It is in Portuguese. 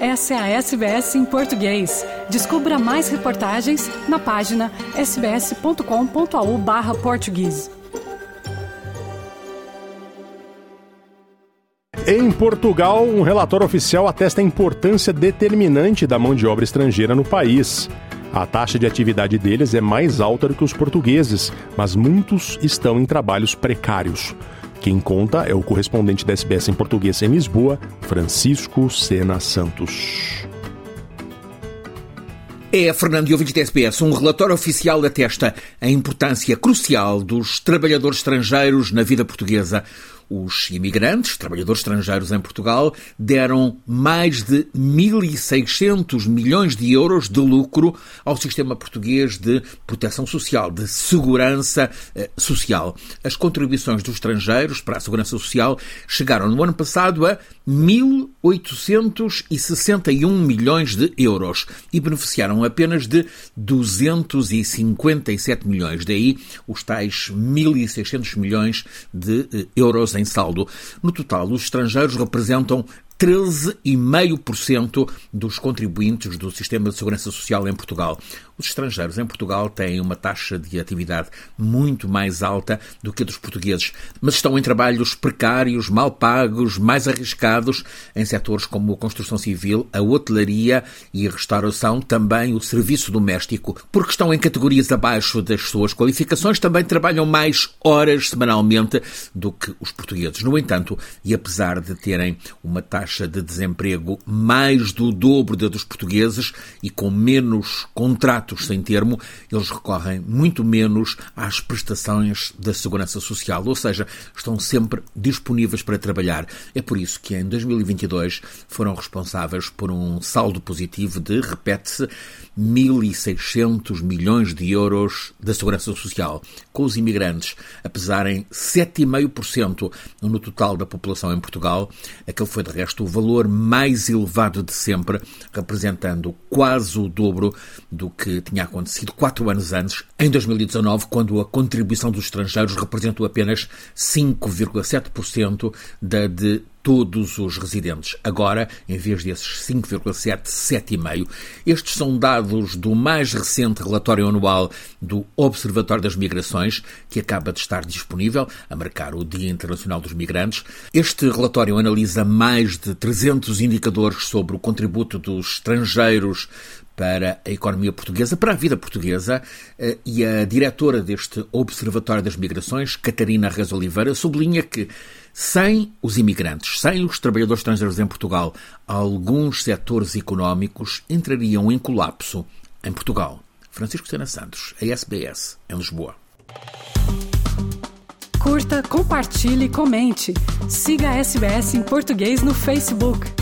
Essa é a SBS em português. Descubra mais reportagens na página sbs.com.au barra português. Em Portugal, um relatório oficial atesta a importância determinante da mão de obra estrangeira no país. A taxa de atividade deles é mais alta do que os portugueses, mas muitos estão em trabalhos precários. Quem conta é o correspondente da SBS em português em Lisboa, Francisco Sena Santos. É, Fernando e ouvinte da SBS, um relatório oficial atesta a importância crucial dos trabalhadores estrangeiros na vida portuguesa. Os imigrantes, trabalhadores estrangeiros em Portugal, deram mais de 1.600 milhões de euros de lucro ao sistema português de proteção social, de segurança eh, social. As contribuições dos estrangeiros para a segurança social chegaram no ano passado a 1.861 milhões de euros e beneficiaram apenas de 257 milhões. Daí os tais 1.600 milhões de eh, euros em saldo. No total, os estrangeiros representam 13,5% dos contribuintes do sistema de segurança social em Portugal. Os estrangeiros em Portugal têm uma taxa de atividade muito mais alta do que a dos portugueses, mas estão em trabalhos precários, mal pagos, mais arriscados em setores como a construção civil, a hotelaria e a restauração, também o serviço doméstico. Porque estão em categorias abaixo das suas qualificações, também trabalham mais horas semanalmente do que os portugueses. No entanto, e apesar de terem uma taxa taxa de desemprego mais do dobro da dos portugueses e com menos contratos sem termo, eles recorrem muito menos às prestações da segurança social, ou seja, estão sempre disponíveis para trabalhar. É por isso que em 2022 foram responsáveis por um saldo positivo de, repete-se, 1.600 milhões de euros da segurança social, com os imigrantes a pesarem 7,5% no total da população em Portugal. Aquele foi, de resto, o valor mais elevado de sempre, representando quase o dobro do que tinha acontecido quatro anos antes, em 2019, quando a contribuição dos estrangeiros representou apenas 5,7% da de todos os residentes. Agora, em vez desses 5,7, 7,5. Estes são dados do mais recente relatório anual do Observatório das Migrações, que acaba de estar disponível a marcar o Dia Internacional dos Migrantes. Este relatório analisa mais de 300 indicadores sobre o contributo dos estrangeiros para a economia portuguesa, para a vida portuguesa, eh, e a diretora deste Observatório das Migrações, Catarina Reis Oliveira, sublinha que sem os imigrantes, sem os trabalhadores estrangeiros em Portugal, alguns setores económicos entrariam em colapso em Portugal. Francisco Sena Santos, a SBS, em Lisboa. Curta, compartilhe, comente. Siga a SBS em português no Facebook.